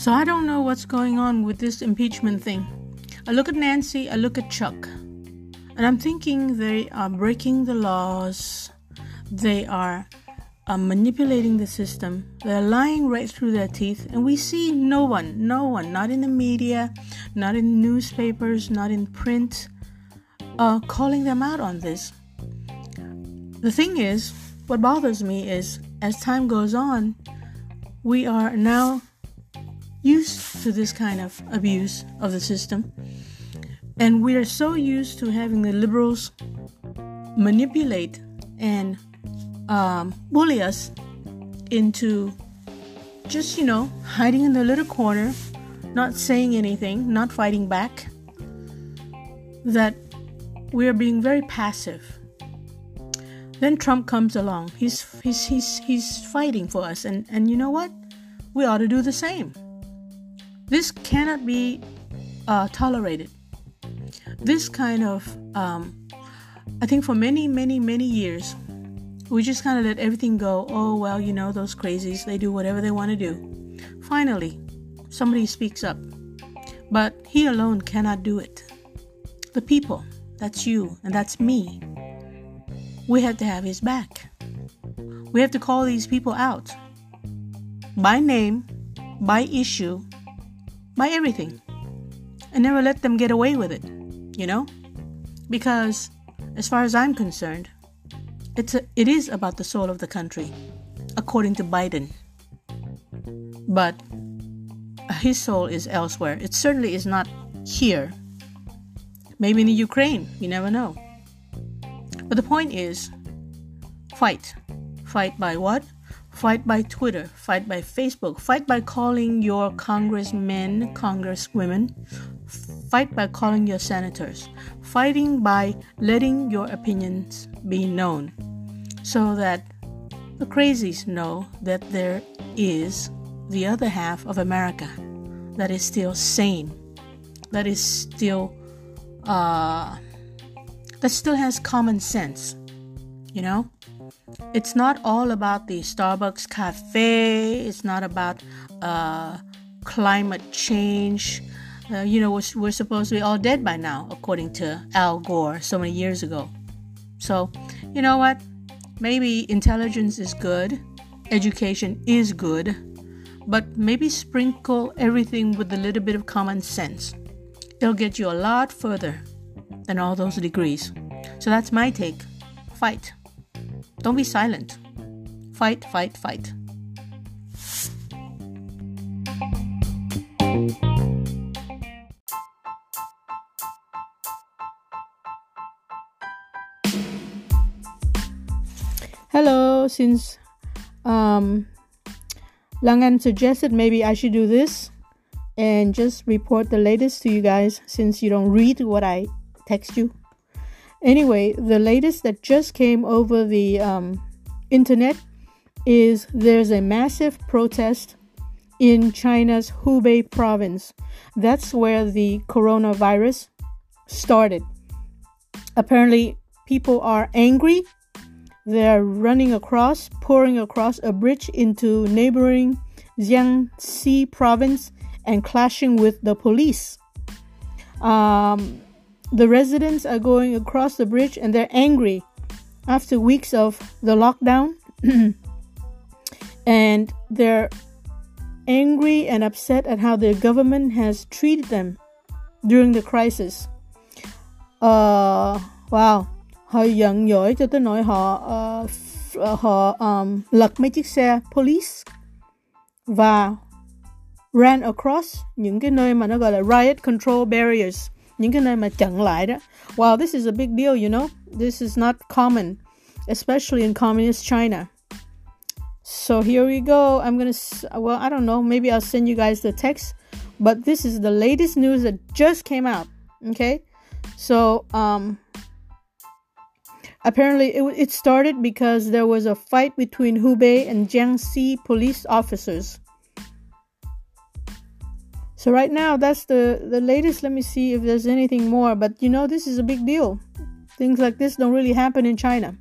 So I don't know what's going on with this impeachment thing. I look at Nancy, I look at Chuck, and I'm thinking they are breaking the laws, they are uh, manipulating the system, they're lying right through their teeth, and we see no one, no one, not in the media, not in newspapers, not in print, uh, calling them out on this. The thing is, what bothers me is as time goes on, we are now used to this kind of abuse of the system. And we are so used to having the liberals manipulate and um, bully us into just, you know, hiding in the little corner, not saying anything, not fighting back, that we are being very passive. Then Trump comes along. He's he's he's he's fighting for us, and and you know what? We ought to do the same. This cannot be uh, tolerated. This kind of, um, I think for many, many, many years, we just kind of let everything go. Oh, well, you know, those crazies, they do whatever they want to do. Finally, somebody speaks up. But he alone cannot do it. The people, that's you and that's me, we have to have his back. We have to call these people out by name, by issue, by everything and never let them get away with it, you know? Because as far as I'm concerned, it's a, it is about the soul of the country, according to Biden. But uh, his soul is elsewhere. It certainly is not here. Maybe in the Ukraine, you never know. But the point is fight. Fight by what? Fight by Twitter, fight by Facebook, fight by calling your congressmen, congresswomen, fight by calling your senators, fighting by letting your opinions be known so that the crazies know that there is the other half of America that is still sane, that is still, uh, that still has common sense, you know? It's not all about the Starbucks cafe. It's not about uh, climate change. Uh, you know, we're, we're supposed to be all dead by now, according to Al Gore so many years ago. So, you know what? Maybe intelligence is good, education is good, but maybe sprinkle everything with a little bit of common sense. It'll get you a lot further than all those degrees. So that's my take. Fight. Don't be silent. Fight, fight, fight. Hello, since um, Langan suggested maybe I should do this and just report the latest to you guys since you don't read what I text you. Anyway, the latest that just came over the um, internet is there's a massive protest in China's Hubei province. That's where the coronavirus started. Apparently, people are angry. They're running across, pouring across a bridge into neighboring Jiangxi province and clashing with the police. Um, the residents are going across the bridge and they're angry after weeks of the lockdown. and they're angry and upset at how the government has treated them during the crisis. Uh, wow, họ giận dỗi cho tới nỗi họ uh, họ um, lật mấy chiếc xe police và ran across những cái nơi mà nó gọi là riot control barriers những wow this is a big deal you know? This is not common especially in communist China. So here we go. I'm gonna well I don't know. Maybe I'll send you guys the text but this is the latest news that just came out okay? So um apparently it, it started because there was a fight between Hubei and Jiangxi police officers so right now that's the the latest. Let me see if there's anything more. But you know this is a big deal. Things like this don't really happen in China.